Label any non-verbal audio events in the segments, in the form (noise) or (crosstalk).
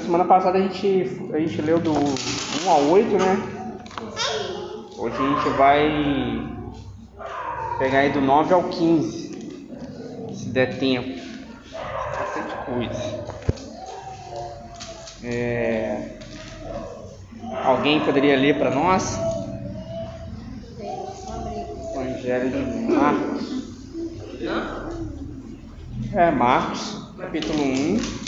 semana passada a gente, a gente leu do 1 ao 8, né? Hoje a gente vai pegar aí do 9 ao 15, se der tempo. Bastante coisa. É... Alguém poderia ler para nós? Evangelho de Marcos. É, Marcos, capítulo 1.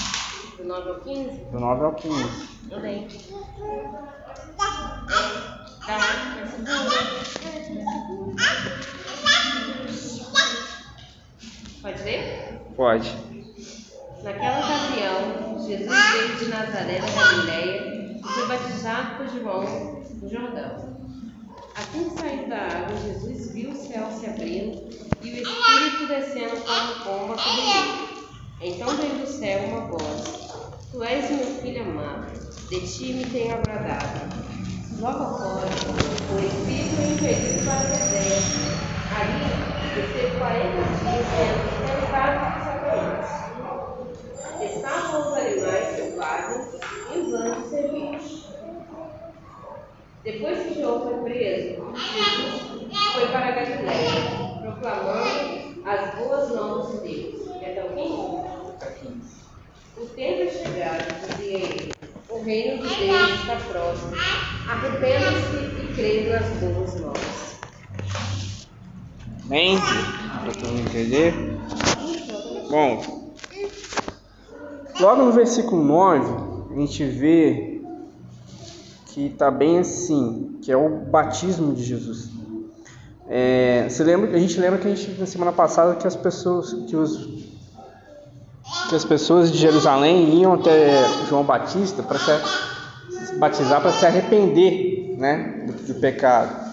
Do 9 ao 15? Do 9 ao 15. Eu leio. Tá, me segura. Pode ler? Pode. Naquela ocasião, Jesus veio de Nazaré da Galiléia e foi batizado por João no Jordão. Assim que saiu da água, Jesus viu o céu se abrindo e o Espírito descendo como pomba sobre ele. Então veio do céu uma voz: Tu és meu filho amado, de ti me tenho agradado. Logo após, o Espírito o impeliu para o deserto. Ali, esteve 40 dias sendo tentado por Satanás. Estavam os animais selvagens e os anjos servidos. Depois que João foi preso, Jesus foi para Galiléia, proclamando as boas novas de Deus. E até o fim? O tempo é chegado, dizia ele. O reino de Deus está próximo. Arrependa-se e creia nas boas novas. Amém? Para todo mundo entender. Bom, logo no versículo 9, a gente vê que está bem assim, que é o batismo de Jesus. É, você lembra, a gente lembra que a gente na semana passada que as pessoas, que os que as pessoas de Jerusalém iam até João Batista para se, batizar para se arrepender, né, do, do pecado.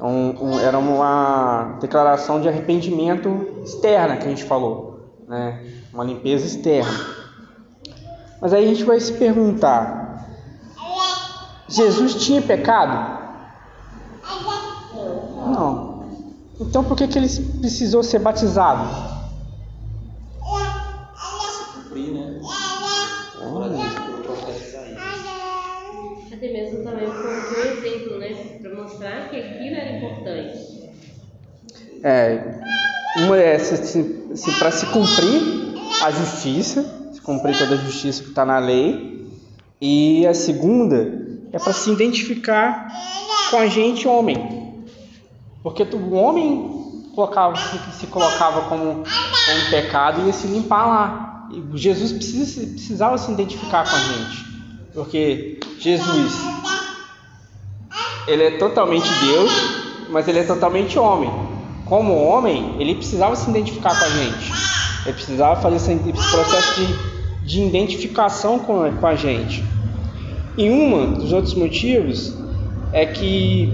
Um, um, era uma declaração de arrependimento externa que a gente falou, né, uma limpeza externa. Mas aí a gente vai se perguntar: Jesus tinha pecado? Não. Então por que, que ele precisou ser batizado? cumprir, né? Até mesmo também como um exemplo, né? Para mostrar que aquilo era importante. É, uma é se, se, para se cumprir a justiça, se cumprir toda a justiça que está na lei, e a segunda é para se identificar com a gente homem, porque o homem colocava, se, colocava como, como pecado e ia se limpar lá. E Jesus precisa, precisava se identificar com a gente, porque Jesus ele é totalmente Deus, mas ele é totalmente homem. Como homem, ele precisava se identificar com a gente. Ele precisava fazer esse processo de, de identificação com, com a gente. E um dos outros motivos é que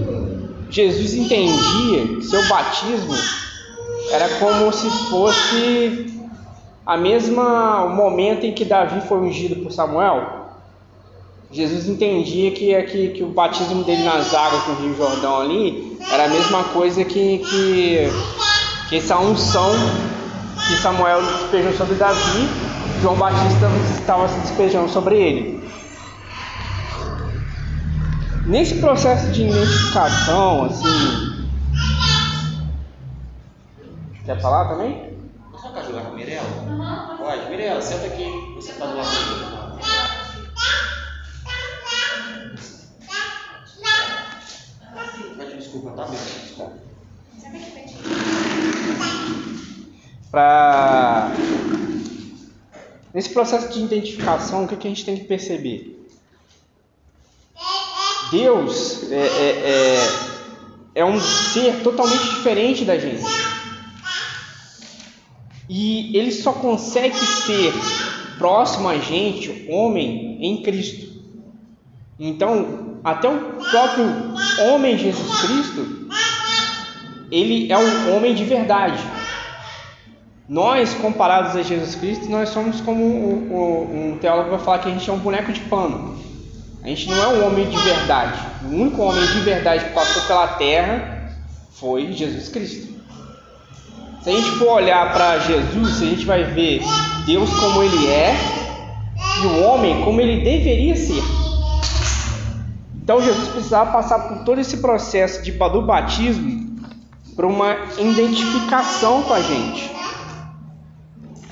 Jesus entendia que seu batismo era como se fosse a mesma o momento em que Davi foi ungido por Samuel. Jesus entendia que, que, que o batismo dele nas águas no Rio Jordão ali era a mesma coisa que, que, que essa unção que Samuel despejou sobre Davi, João Batista estava se despejando sobre ele. Nesse processo de identificação, assim. Quer falar também? Posso ficar jogar com a Mirella? Pode. Mirella, senta aqui. Você tá do lado dele. Pede desculpa, tá, Mirella? Desculpa. Para nesse processo de identificação, o que, que a gente tem que perceber? Deus é, é, é, é um ser totalmente diferente da gente. E ele só consegue ser próximo a gente, homem, em Cristo. Então, até o próprio homem Jesus Cristo, ele é um homem de verdade. Nós, comparados a Jesus Cristo, nós somos como um teólogo vai falar que a gente é um boneco de pano. A gente não é um homem de verdade. O único homem de verdade que passou pela terra foi Jesus Cristo. Se a gente for olhar para Jesus, a gente vai ver Deus como ele é e o homem como ele deveria ser. Então Jesus precisava passar por todo esse processo de, do batismo para uma identificação com a gente.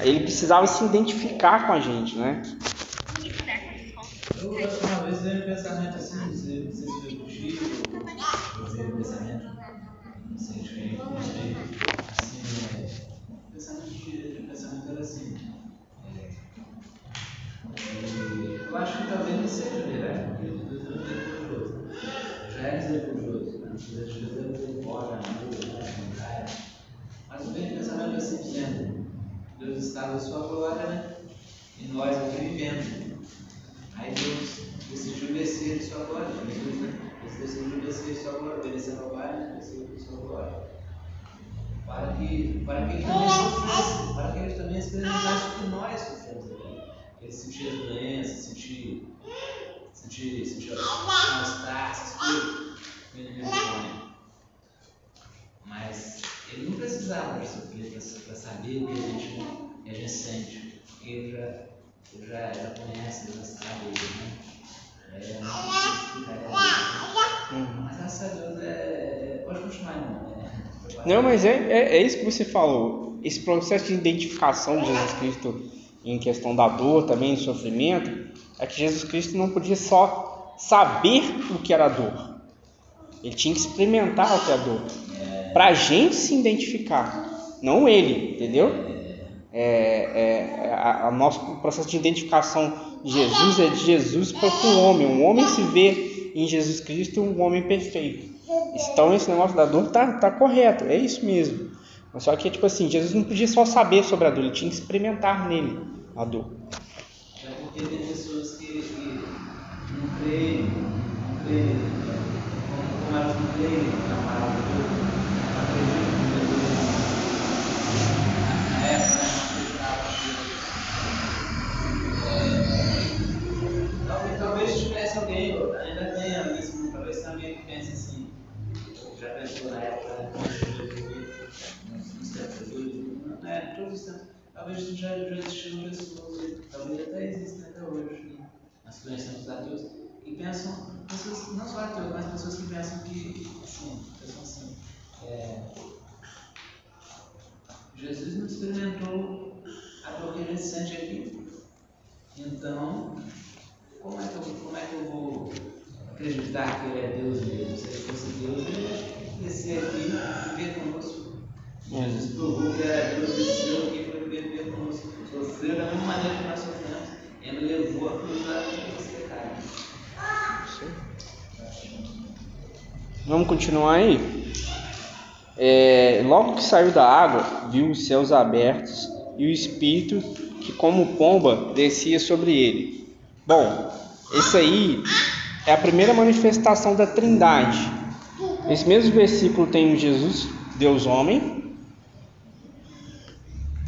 Ele precisava se identificar com a gente, né? Eu uma vez veio um pensamento assim, não sei se foi contigo, veio um pensamento, não sei de quem, assim, é, pensamento de, pensamento era assim. Eu acho que talvez não seja verdade, porque Deus é misericordioso. Já é misericordioso, né? Deus é misericórdia, amor, mas o bem pensamento é assim dizendo, Deus estava na sua glória, né? E nós aqui vivendo. Aí Deus decidiu descer de sua glória. Jesus, né? Deus decidiu descer de sua glória, obedecendo ao Pai, descer de sua glória. Para que, para que ele também sofresse, para que ele também experimentasse o que nós sofremos aqui. Ele sentia as doenças, sentir, sentir, sentir mal-estar, essas coisas que o inimigo Mas ele não precisava sofrer para saber o que a gente, a gente sente, porque ele já você já, já conhece, já sabe, né? É, mas graças a Deus é, é, pode continuar, irmão. Né? Não, mas é, é, é, isso que você falou. Esse processo de identificação de Jesus Cristo em questão da dor, também do sofrimento, é que Jesus Cristo não podia só saber o que era dor. Ele tinha que experimentar o que é dor. Para a gente se identificar, não ele, entendeu? é, é, a, a nosso processo de identificação de Jesus é de Jesus para o homem. O homem se vê em Jesus Cristo um homem perfeito. Então esse negócio da dor tá, tá correto, é isso mesmo. Mas só que tipo assim, Jesus não podia só saber sobre a dor, ele tinha que experimentar nele a dor. É porque tem pessoas que, que não creem, não creem, como elas não creem na palavra de Deus, não acreditam em Deus. Na época, talvez já, já existiram pessoas, talvez até existem até hoje, nas conhecemos ateus, e pensam, pessoas, não só ateus, mas pessoas que pensam que, assim, pensam assim, é, Jesus não experimentou a dor que a gente sente aqui. Então, como é que eu, como é que eu vou acreditar que ele é Deus mesmo? Se ele fosse Deus, ele ia descer aqui e viver conosco. Jesus provou que era Deus, desceu aqui foi viver conosco. Sofreu da mesma maneira que nós sofremos. Ele levou a cruz lá para esse pecado. Vamos continuar aí? É, logo que saiu da água, viu os céus abertos e o Espírito que, como pomba, descia sobre ele. Bom, esse aí é a primeira manifestação da Trindade. Esse mesmo versículo tem Jesus, Deus homem,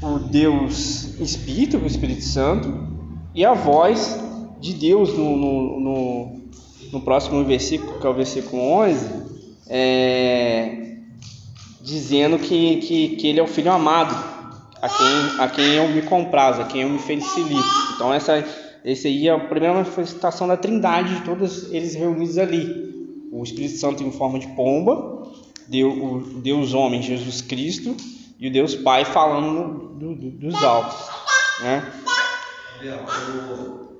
o Deus Espírito, o Espírito Santo, e a voz de Deus no, no, no, no próximo versículo, que é o versículo 11, é, dizendo que, que, que ele é o Filho amado, a quem, a quem eu me comprazo, a quem eu me felicito. Então essa, esse aí é a primeira manifestação da trindade de todos eles reunidos ali. O Espírito Santo em forma de pomba, Deus, o Deus homem Jesus Cristo e o Deus Pai falando do, do, dos altos. Né?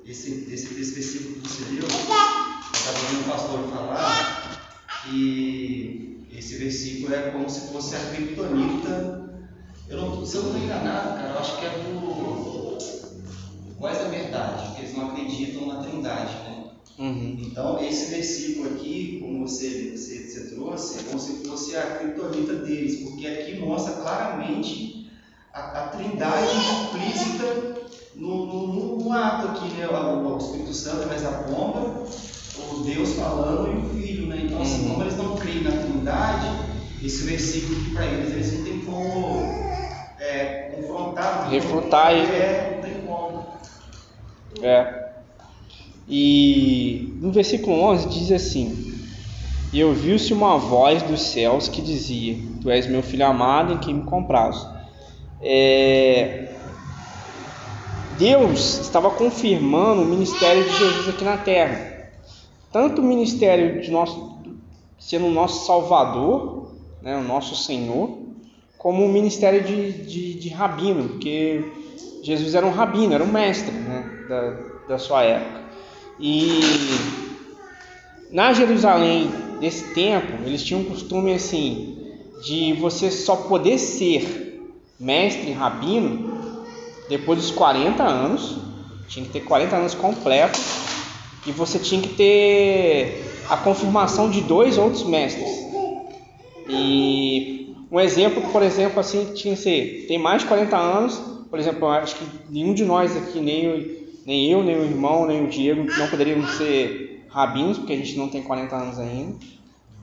Esse, esse, esse versículo que você leu, eu estava ouvindo o pastor falar que esse versículo é como se fosse a criptonita. Eu não, se eu não estou enganado, cara, eu acho que é do. Quais é a verdade? Que eles não acreditam na trindade, né? Uhum. Então, esse versículo aqui, como você, você, você, trouxe, é como se fosse a criptonita deles, porque aqui mostra claramente a, a trindade explícita no, no, no, ato aqui, né? O, o Espírito Santo, mas a pomba, o Deus falando e o Filho, né? Então, assim, uhum. como eles não creem na trindade, esse versículo aqui para eles, eles não tem como é, confrontar, refutar ele. É, não tem como. É. E no versículo 11 diz assim: E ouviu-se uma voz dos céus que dizia: Tu és meu filho amado em quem me comprazo. é, Deus estava confirmando o ministério de Jesus aqui na terra. Tanto o ministério de nosso, sendo o nosso Salvador, né, o nosso Senhor, como o ministério de, de, de rabino, porque Jesus era um rabino, era um mestre né, da, da sua época. E na Jerusalém desse tempo, eles tinham um costume assim de você só poder ser mestre rabino depois dos 40 anos, tinha que ter 40 anos completos, e você tinha que ter a confirmação de dois outros mestres. E um exemplo, por exemplo, assim, tinha que ser, tem mais de 40 anos, por exemplo, acho que nenhum de nós aqui, nem eu, nem eu, nem o irmão, nem o Diego, não poderíamos ser rabinos, porque a gente não tem 40 anos ainda.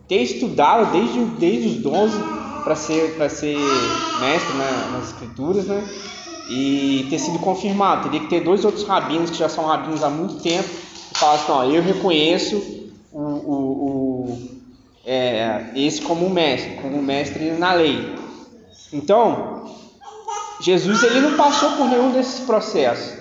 Ter estudado desde, desde os 12 para ser, ser mestre né, nas escrituras, né? e ter sido confirmado. Teria que ter dois outros rabinos que já são rabinos há muito tempo falar assim, não, eu reconheço o, o, o é, esse como mestre, como mestre na lei. Então, Jesus ele não passou por nenhum desses processos.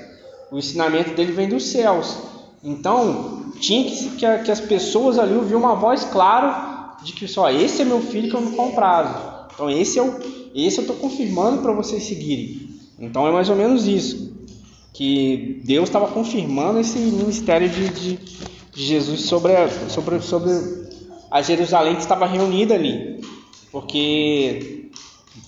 O ensinamento dele vem dos céus. Então, tinha que, que, que as pessoas ali ouviam uma voz clara de que só esse é meu filho que eu me comprazo. Então, esse, é o, esse eu estou confirmando para vocês seguirem. Então é mais ou menos isso. Que Deus estava confirmando esse ministério de, de, de, Jesus sobre a, sobre, sobre a Jerusalém que estava reunida ali. Porque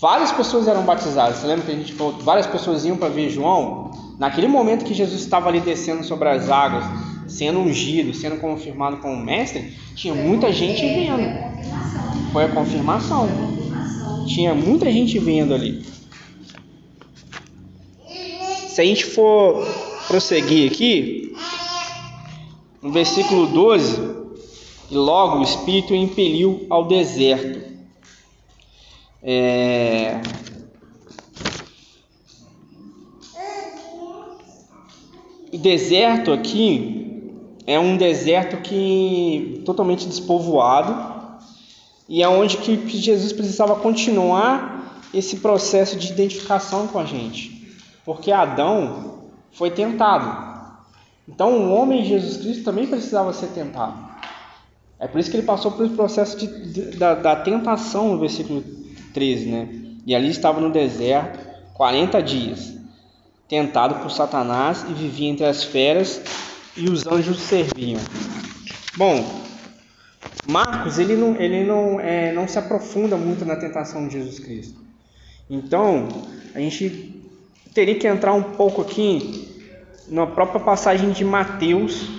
várias pessoas eram batizadas. Você lembra que a gente falou que várias pessoas iam para ver João? Naquele momento que Jesus estava ali descendo sobre as águas, sendo ungido, sendo confirmado como mestre, tinha muita gente vendo. Foi a confirmação. Tinha muita gente vendo ali. Se a gente for prosseguir aqui, no versículo 12, e logo o Espírito o impeliu ao deserto. É... O deserto aqui é um deserto que totalmente despovoado e é onde que Jesus precisava continuar esse processo de identificação com a gente porque Adão foi tentado. Então o homem Jesus Cristo também precisava ser tentado. É por isso que ele passou pelo processo de, de, da, da, tentação no versículo 13, né? E ali estava no deserto 40 dias, tentado por Satanás e vivia entre as feras e os anjos serviam. Bom, Marcos ele não, ele não, é, não se aprofunda muito na tentação de Jesus Cristo. Então, a gente teria que entrar um pouco aqui na própria passagem de Mateus.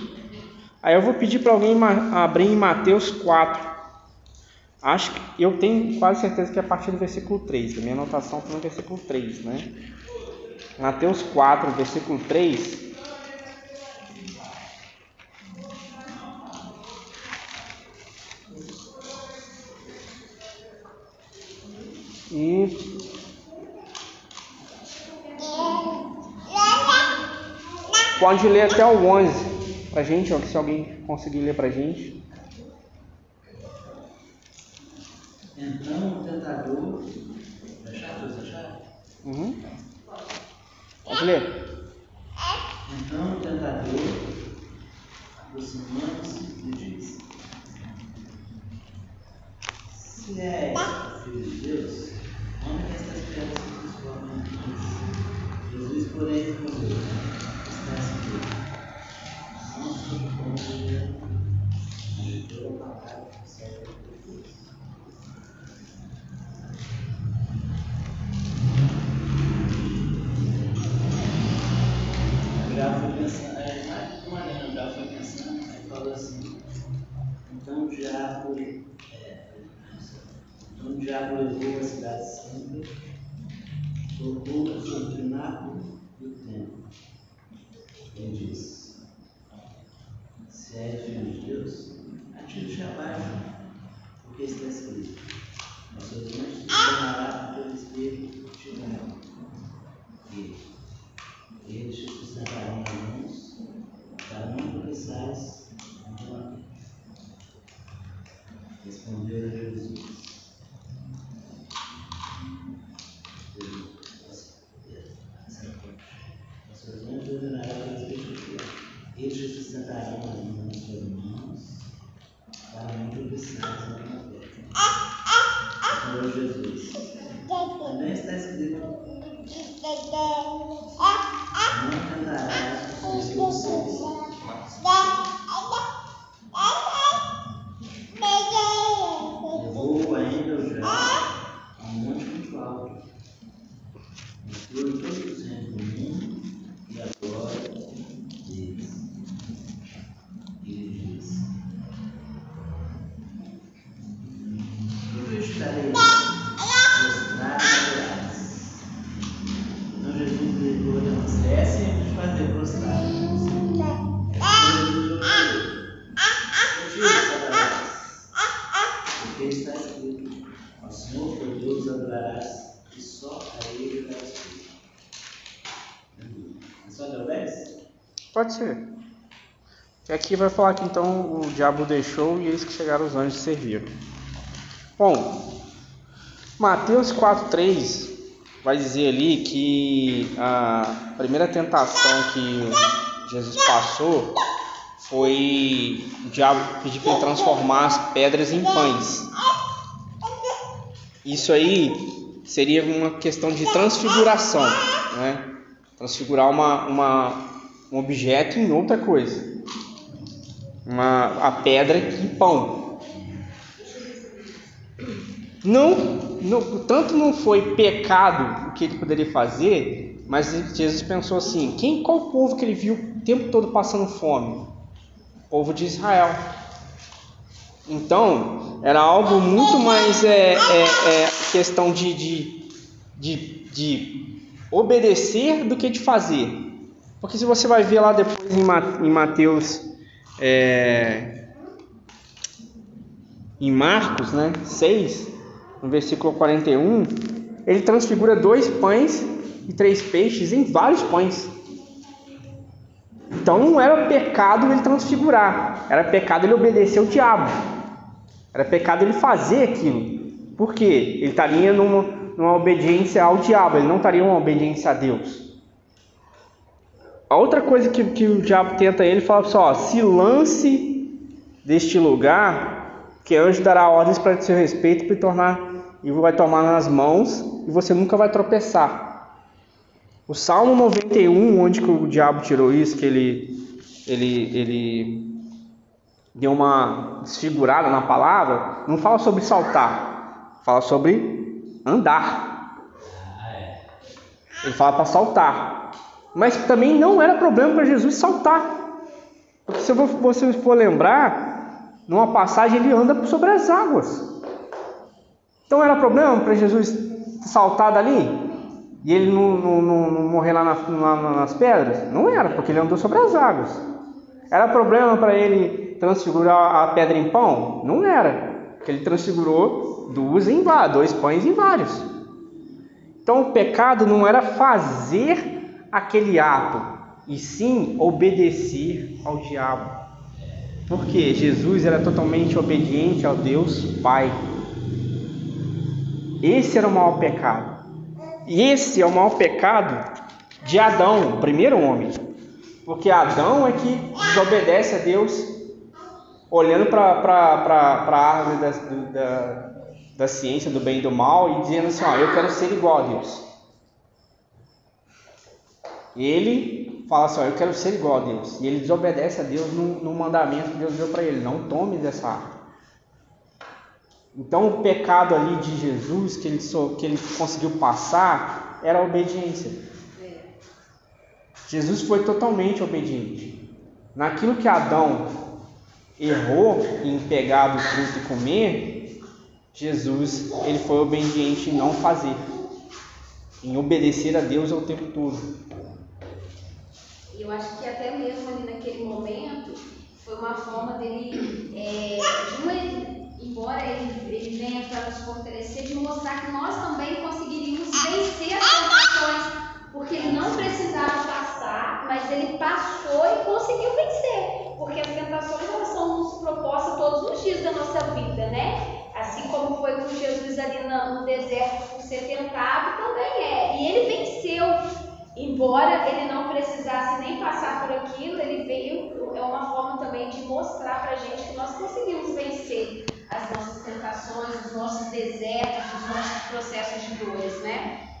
Aí eu vou pedir para alguém abrir em Mateus 4. Acho que eu tenho quase certeza que é a partir do versículo 3. A minha anotação foi no versículo 3, né? Mateus 4, versículo 3. E Pode ler até o 11 pra gente, ó, se alguém conseguir ler pra gente. Então o tentador. Uhum. Pode ler. Então o tentador, aproximando-se, lhe disse: Se és filho de Deus, onde estas pedras se transformam em pães? Jesus, porém, respondeu: levou a cidade santa, tocou o pináculo do templo. Ele disse, se é filho de Deus, atire-te abaixo, porque está escrito, mas seus anjos te tornará pelo Espírito te darão. E eles te sustentarão nas mãos, para não tropeçares contra a pedra. Respondeu Jesus. Pode ser. E aqui vai falar que então o diabo deixou e eis que chegaram os anjos e serviram. Bom, Mateus 4,3 vai dizer ali que a primeira tentação que Jesus passou foi o diabo pedir para ele transformar as pedras em pães. Isso aí seria uma questão de transfiguração, né? Transfigurar uma, uma, um objeto em outra coisa. Uma, a pedra em pão. Não, não, tanto não foi pecado o que ele poderia fazer, mas Jesus pensou assim: quem, qual povo que ele viu o tempo todo passando fome? O povo de Israel. Então, era algo muito mais é, é, é questão de, de, de, de obedecer do que de fazer. Porque se você vai ver lá depois em, Ma- em Mateus, é, em Marcos, né, 6, no versículo 41, ele transfigura dois pães e três peixes em vários pães. Então não era pecado ele transfigurar, era pecado ele obedecer o diabo. Era pecado ele fazer aquilo. Por quê? Ele estaria numa, numa obediência ao diabo, ele não estaria uma obediência a Deus. A outra coisa que, que o diabo tenta ele fala assim, ó, se lance deste lugar, que anjo dará ordens para seu respeito para tornar e vai tomar nas mãos e você nunca vai tropeçar. O Salmo 91, onde que o diabo tirou isso, que ele ele ele deu uma desfigurada na palavra, não fala sobre saltar, fala sobre andar. Ele fala para saltar. Mas também não era problema para Jesus saltar. Porque se você for lembrar, numa passagem ele anda sobre as águas. Então era problema para Jesus saltar dali? E ele não, não, não, não morrer lá, na, lá nas pedras? Não era, porque ele andou sobre as águas. Era problema para ele transfigurar a pedra em pão? Não era, porque ele transfigurou duas em vários, dois pães em vários. Então o pecado não era fazer aquele ato, e sim obedecer ao diabo. Porque Jesus era totalmente obediente ao Deus Pai. Esse era o maior pecado. E esse é o maior pecado de Adão, o primeiro homem. Porque Adão é que desobedece a Deus, olhando para a árvore da, da, da ciência do bem e do mal e dizendo assim: ó, eu quero ser igual a Deus. Ele fala assim: eu quero ser igual a Deus. E ele desobedece a Deus no, no mandamento que Deus deu para ele: não tome dessa árvore. Então o pecado ali de Jesus que ele, que ele conseguiu passar era a obediência. Jesus foi totalmente obediente. Naquilo que Adão errou em pegar do fruto e comer, Jesus ele foi obediente em não fazer, em obedecer a Deus ao tempo todo. E eu acho que até mesmo ali naquele momento foi uma forma dele, é, de uma, embora ele, ele venha para nos fortalecer, de mostrar que nós também conseguiríamos vencer as tentações, porque ele não precisava passar, mas ele passou e conseguiu vencer, porque as tentações elas são nos propostas todos os dias da nossa vida, né? Assim como foi com Jesus ali no deserto por ser tentado, também é. E ele venceu. Embora ele não precisasse nem passar por aquilo, ele veio, é uma forma também de mostrar para a gente que nós conseguimos vencer as nossas tentações, os nossos desertos, os nossos processos de dores, né?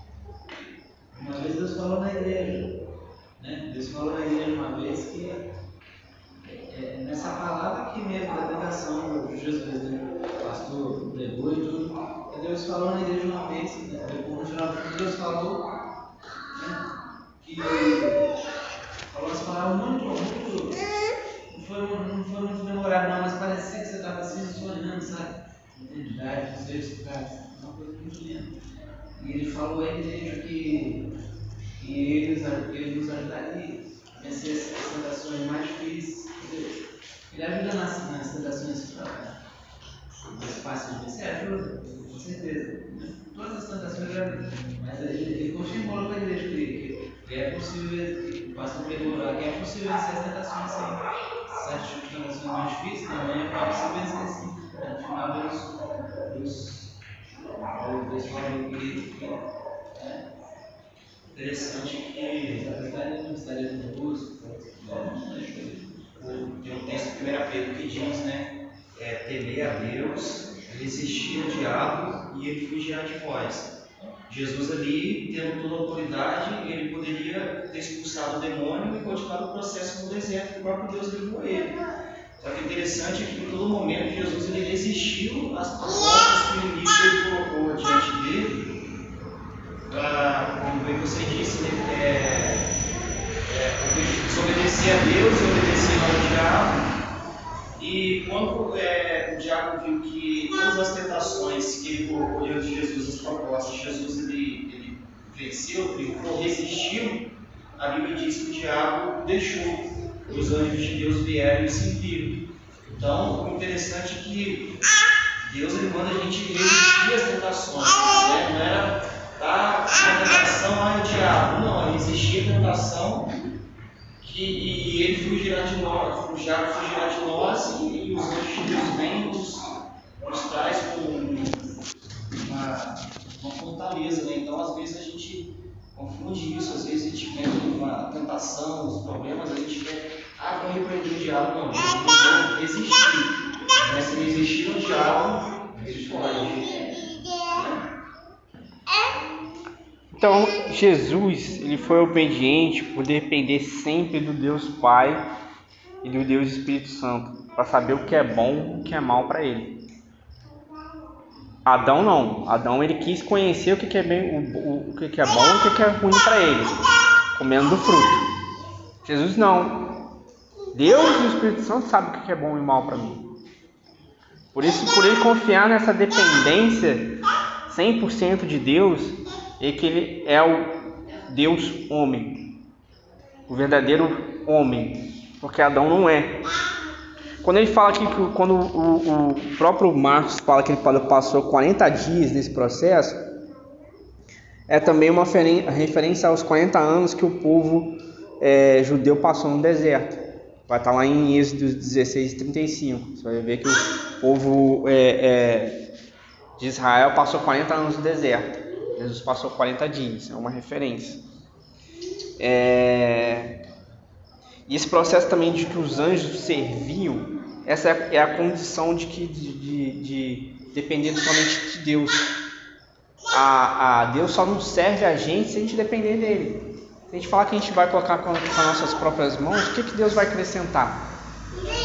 Uma vez Deus falou na igreja, né? Deus falou na igreja uma vez que é, é nessa palavra aqui mesmo, da tentação de Jesus, né? Pastor pregou e tudo. Deus falou na igreja uma vez, né? no final Deus falou? Que falou as muito, muito. Não foi, não foi muito demorado, não, mas parecia que você estava assim sonhando, sabe? Identidade, se uma coisa muito linda. E ele falou à igreja que, que eles, ele nos ajudaria a vencer as tentações mais difíceis. Ele ajuda nas, nas tentações mais fáceis de vencer, ajuda, com certeza. Todas as tentações ajudam. Mas ele, ele confirmou para a igreja que é possível, o pastor que é possível vencer as tentações sim. De tentações mais difíceis também é possível vencer sim. Final, Deus, Deus Deus falou que, é interessante que a verdade não estaria no curso, tem um texto de 1 Pedro que diz, né? É, temer a Deus, resistir ao diabo e ele fugirá de vós. Jesus ali, tendo toda a autoridade, ele poderia ter expulsado o demônio e continuado o processo no deserto, o próprio Deus levou ele. Só que interessante é que em todo momento Jesus ele resistiu às propostas que o ele colocou diante dele, para, como bem você disse, né, é, é, desobedecer a Deus e obedecer ao diabo. E quando é, o diabo viu que todas as tentações que ele colocou diante de Jesus, as propostas, Jesus ele, ele venceu, triunfou, resistiu, a Bíblia diz que o diabo deixou os anjos de Deus vieram e serviram. Então, o interessante é que Deus ele manda a gente resistir às tentações. Né? Não era dar uma tentação ao diabo, não, é resistir à tentação que, e, ele fugirá de nós, o diabo fugirá de nós e, os anjos de vêm nos, traz com uma, uma fortaleza. Né? Então, às vezes, a gente confunde isso, às vezes a gente vem uma tentação, os problemas, a gente quer, ah, vou repreender o diabo, não, não existir. Mas se existir o diabo, ele pode. Então, Jesus, ele foi obediente por depender sempre do Deus Pai e do Deus Espírito Santo, para saber o que é bom e o que é mal para ele. Adão não. Adão ele quis conhecer o que, é bem, o, o, que, é bom e o que, é ruim para ele, comendo do fruto. Jesus não. Deus e o Espírito Santo sabem o que é bom e mal para mim. Por isso, por ele confiar nessa dependência 100% de Deus, é que ele é o Deus homem, o verdadeiro homem, porque Adão não é. Quando ele fala que quando o, o próprio Marcos fala que ele passou 40 dias nesse processo, é também uma referência aos 40 anos que o povo é, judeu passou no deserto. Vai estar lá em Êxodo 16, 35. Você vai ver que o povo é, é, de Israel passou 40 anos no deserto. Jesus passou 40 dias. É uma referência. É... E esse processo também de que os anjos serviam essa é a condição de que de, de, de depender somente de Deus. A, a Deus só não serve a gente se a gente depender dele. Se a gente falar que a gente vai colocar com, com as nossas próprias mãos, o que, que Deus vai acrescentar?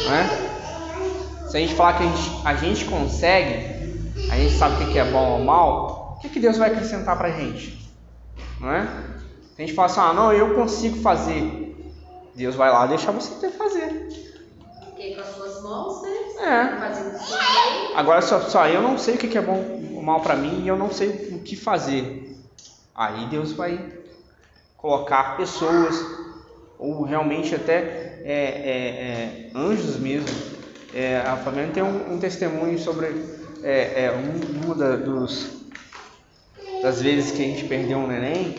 É? Se a gente falar que a gente, a gente consegue, a gente sabe o que é bom ou mal, o que, que Deus vai acrescentar para a gente? Não é? A gente falar assim, ah, não, eu consigo fazer, Deus vai lá deixar você ter fazer com as suas mãos, né? É. Fazendo Agora só, só eu não sei o que é bom ou mal para mim e eu não sei o que fazer. Aí Deus vai colocar pessoas ou realmente até é, é, é, anjos mesmo. É, a Fabiana tem um, um testemunho sobre é, é, um, uma da, dos, das vezes que a gente perdeu um neném,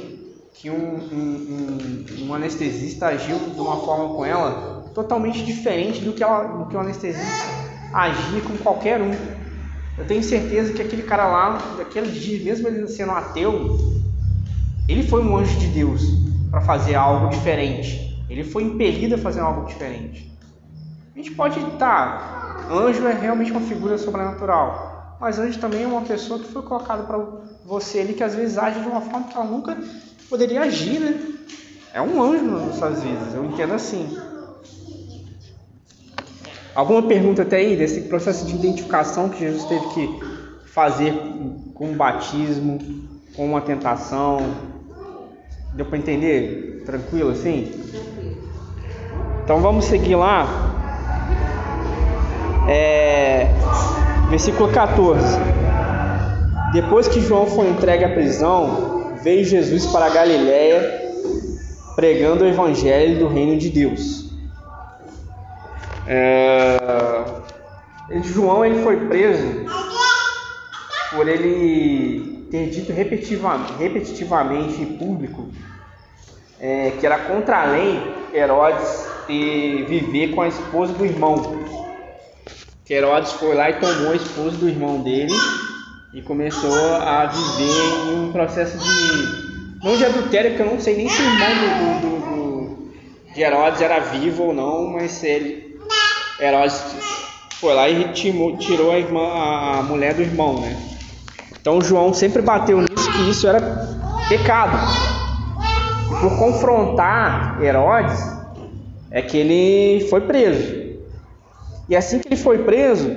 que um, um, um anestesista agiu de uma forma com ela totalmente diferente do que, ela, do que o anestesista agia com qualquer um. Eu tenho certeza que aquele cara lá, daquele dia, mesmo ele sendo ateu, ele foi um anjo de Deus para fazer algo diferente. Ele foi impelido a fazer algo diferente. A gente pode estar. Tá, anjo é realmente uma figura sobrenatural. Mas anjo também é uma pessoa que foi colocada para você ali que às vezes age de uma forma que ela nunca poderia agir, né? É um anjo nas suas vidas, eu entendo assim. Alguma pergunta até aí desse processo de identificação que Jesus teve que fazer com o batismo, com uma tentação? Deu para entender? Tranquilo assim? Então vamos seguir lá. É, versículo 14. Depois que João foi entregue à prisão, veio Jesus para a Galiléia pregando o evangelho do reino de Deus. É, João ele foi preso por ele ter dito repetitivamente em público é, que era contra a lei Herodes ter, viver com a esposa do irmão. Herodes foi lá e tomou a esposa do irmão dele e começou a viver em um processo de. não de adultério, porque eu não sei nem se o irmão do, do, do, de Herodes era vivo ou não, mas ele. Herodes foi lá e tirou a, irmã, a mulher do irmão, né? Então João sempre bateu nisso que isso era pecado. E por confrontar Herodes, é que ele foi preso. E assim que ele foi preso,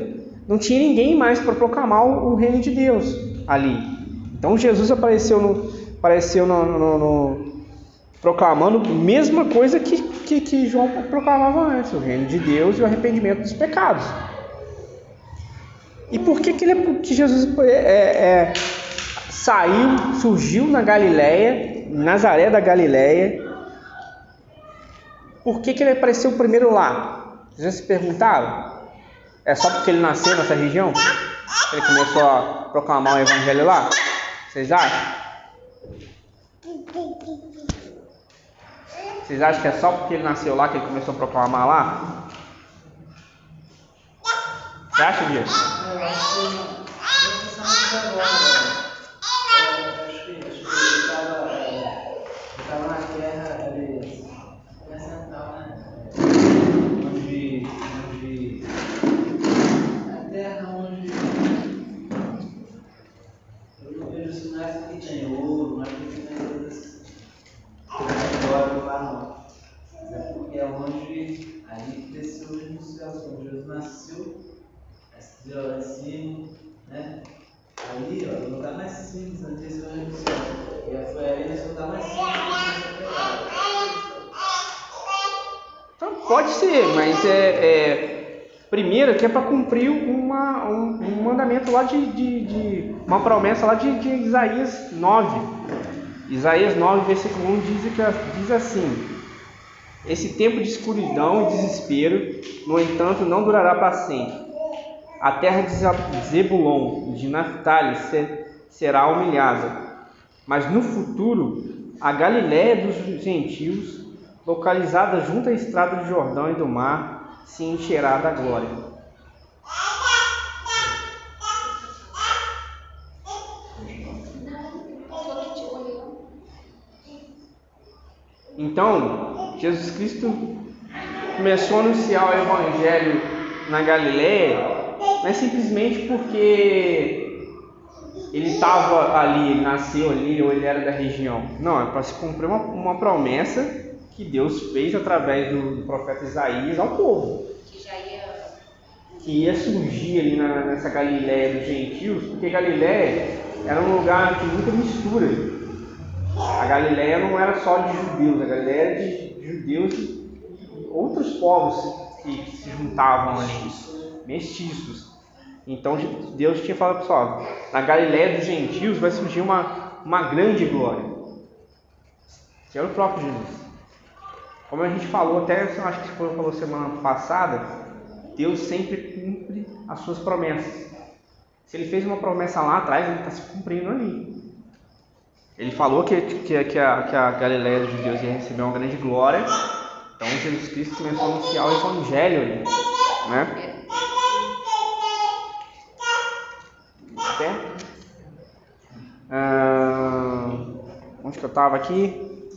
não tinha ninguém mais para proclamar o, reino de Deus ali. Então Jesus apareceu no, apareceu no, no, no proclamando a mesma coisa que, que, que, João proclamava antes, o reino de Deus e o arrependimento dos pecados. E por que, que, ele, que Jesus é, é, saiu, surgiu na Galiléia, Nazaré da Galiléia? Por que, que ele apareceu primeiro lá? Já se perguntaram? É só porque ele nasceu nessa região? Ele começou a proclamar o evangelho lá? Vocês acham? Vocês acham que é só porque ele nasceu lá que ele começou a proclamar lá? Você acha disso? Eu acho que assim, né? Ali, ó, no lugar mais simples, redução. E mais simples Então, pode ser, mas é, é primeiro que é para cumprir uma, um, um, mandamento lá de, de, de, uma promessa lá de, de Isaías 9. Isaías 9, versículo 1 diz, diz assim: Esse tempo de escuridão e desespero, no entanto, não durará para sempre a terra de Zebulon, de Naphtali, será humilhada. Mas no futuro, a Galiléia dos gentios, localizada junto à estrada do Jordão e do mar, se encherá da glória. Então, Jesus Cristo começou a anunciar o Evangelho na Galiléia não é simplesmente porque ele estava ali, ele nasceu ali ou ele era da região. Não, é para se cumprir uma, uma promessa que Deus fez através do, do profeta Isaías ao povo. Que ia. Que ia surgir ali na, nessa Galiléia dos gentios, porque Galiléia era um lugar de muita mistura. A Galiléia não era só de judeus, a Galiléia era de judeus e outros povos que se juntavam ali mestiços. Então Deus tinha falado pessoal, na Galiléia dos gentios vai surgir uma, uma grande glória. Que era o próprio Jesus. Como a gente falou, até acho que foi falou semana passada, Deus sempre cumpre as suas promessas. Se ele fez uma promessa lá atrás, ele está se cumprindo ali. Ele falou que, que, que, a, que a Galiléia dos judeus ia receber uma grande glória. Então Jesus Cristo começou a anunciar o Evangelho ali. Né? estava aqui.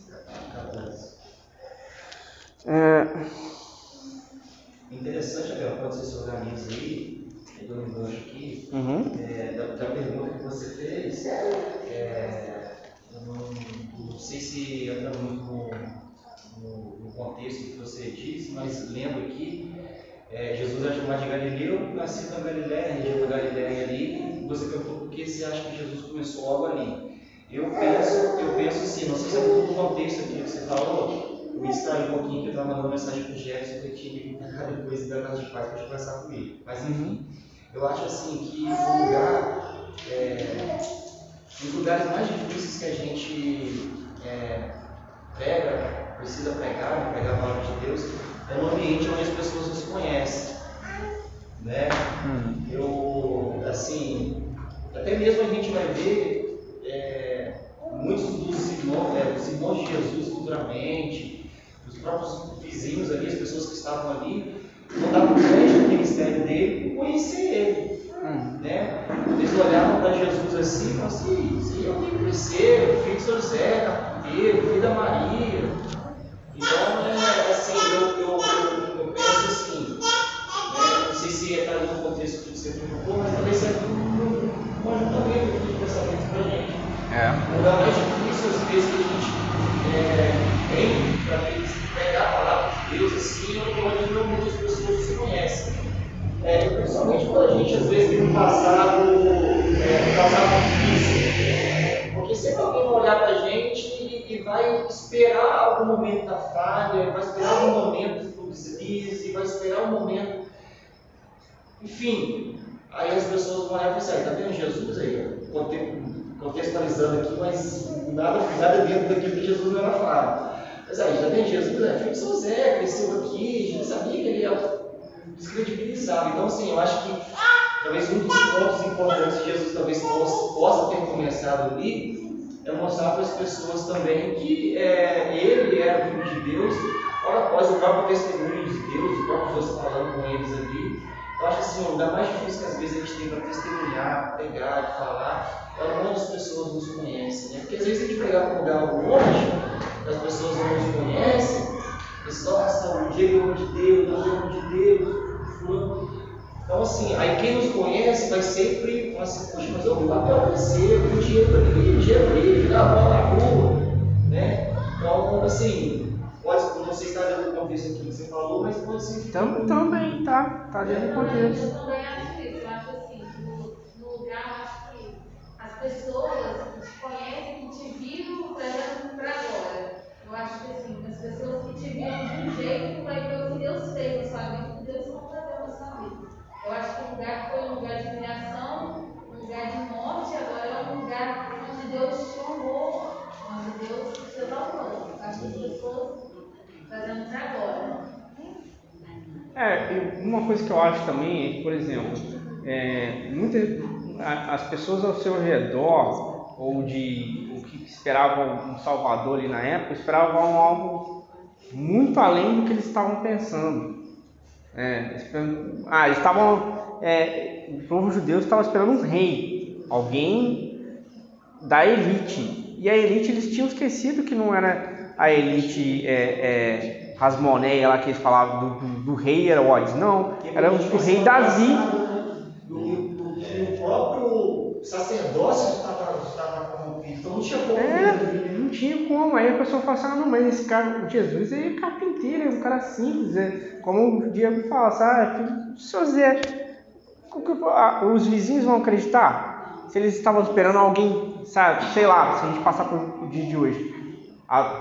É... Interessante, Abel, quando você se organiza aí, é pegando um gancho aqui, uhum. é, da, da, pergunta que você fez, é, eu não, não, sei se entra muito no, no, no, contexto que você disse, mas lembro aqui, é, Jesus é chamado de Galileu, assim nasceu na Galiléia, região da Galiléia ali, você perguntou por que você acha que Jesus começou algo ali. Eu penso, eu penso assim, não sei se é todo o contexto aqui que você falou, eu me distraí um pouquinho que eu estava mandando mensagem para o Gerson que eu tinha que cá depois da casa de paz para conversar com ele. Mas enfim, eu acho assim que o lugar, é, os lugares mais difíceis que a gente é, prega, precisa pregar, né, pregar a palavra de Deus, é no ambiente onde as pessoas nos conhecem. Né? Hum. Eu, assim, até mesmo a gente vai ver muitos dos irmãos, é, de Jesus futuramente, os próprios vizinhos ali, as pessoas que estavam ali, não davam crédito ao ministério dele por conhecer ele. Hum. Né? Eles olhavam para Jesus assim e falavam assim, sim, eu tenho que conhecer, filho de São José, carpinteiro, filho da Maria. Então, é, assim, eu, eu, eu, eu penso assim, né? não sei se está no contexto que você perguntou, mas talvez seja um conjuntamento de pensamentos para a gente. É. Difícil, às vezes, que a gente é, tem para pegar a palavra de Deus assim, onde não muitas pessoas se conhecem. É, principalmente quando a gente, às vezes, tem um passado, é, um passado difícil. Porque sempre alguém vai olhar para a gente e, vai esperar algum momento da falha, vai esperar algum momento do deslize, vai esperar um momento. Enfim, aí as pessoas vão olhar e falar assim, está vendo Jesus aí? Contextualizando aqui, mas nada, nada dentro daquilo que Jesus não era falado. Mas aí, já tem Jesus, é filho de São Zé, cresceu aqui, a gente sabia que ele ia descredibilizar. Então, assim, eu acho que talvez um dos pontos importantes que Jesus talvez possa, possa ter começado ali é mostrar para as pessoas também que é, ele era o Filho de Deus, ora após o próprio testemunho de Deus, o próprio Deus falando com eles ali. Eu acho assim, o lugar mais difícil que às vezes a gente tem para testemunhar, pregar, falar, é onde as pessoas nos conhecem. Né? Porque às vezes a gente pregar para um lugar longe, as pessoas não nos conhecem, eles nossa, o Diego é homem de Deus, é homem de Deus. Então assim, aí quem nos conhece vai sempre falar assim, poxa, mas eu o papel crescer, eu vi o dinheiro ali, o dinheiro ali, jogar a bola na rua. Né? Então, assim, pode, não sei se está dentro do contexto aqui que você falou, mas pode ser Tam, também, tá? Tá dentro do contexto. Eu também acho isso. Eu acho assim, no, no lugar, eu acho que as pessoas que te conhecem, que te viram para agora. Eu acho que assim, as pessoas que te viram de um jeito vai ver o que Deus fez na sua vida, o que Deus não fazer na sua vida. Eu acho que o lugar foi um lugar de criação, um lugar de morte, agora é um lugar onde Deus te honrou, onde Deus te exaltou. Que as pessoas para agora. É, uma coisa que eu acho também é que, por exemplo, é, muitas as pessoas ao seu redor ou de o que esperavam um Salvador ali na época esperavam algo muito além do que eles estavam pensando. É, ah, eles estavam é, o povo judeu estava esperando um rei, alguém da elite. E a elite eles tinham esquecido que não era a elite é, é, Rasmoneia lá que eles falavam do, do, do rei Herodes, não, era o rei Davi. Do, do, do próprio sacerdócio estava corrompido. Então não tinha como. É, não tinha como. Aí a pessoa fala assim, ah, não, mas esse cara, Jesus, ele é carpinteiro, é um cara simples. É, como o Diego fala, assim, ah, seu Zé. Ah, Os vizinhos vão acreditar? Se eles estavam esperando alguém, sabe, sei lá, se a gente passar por o dia de hoje, ah,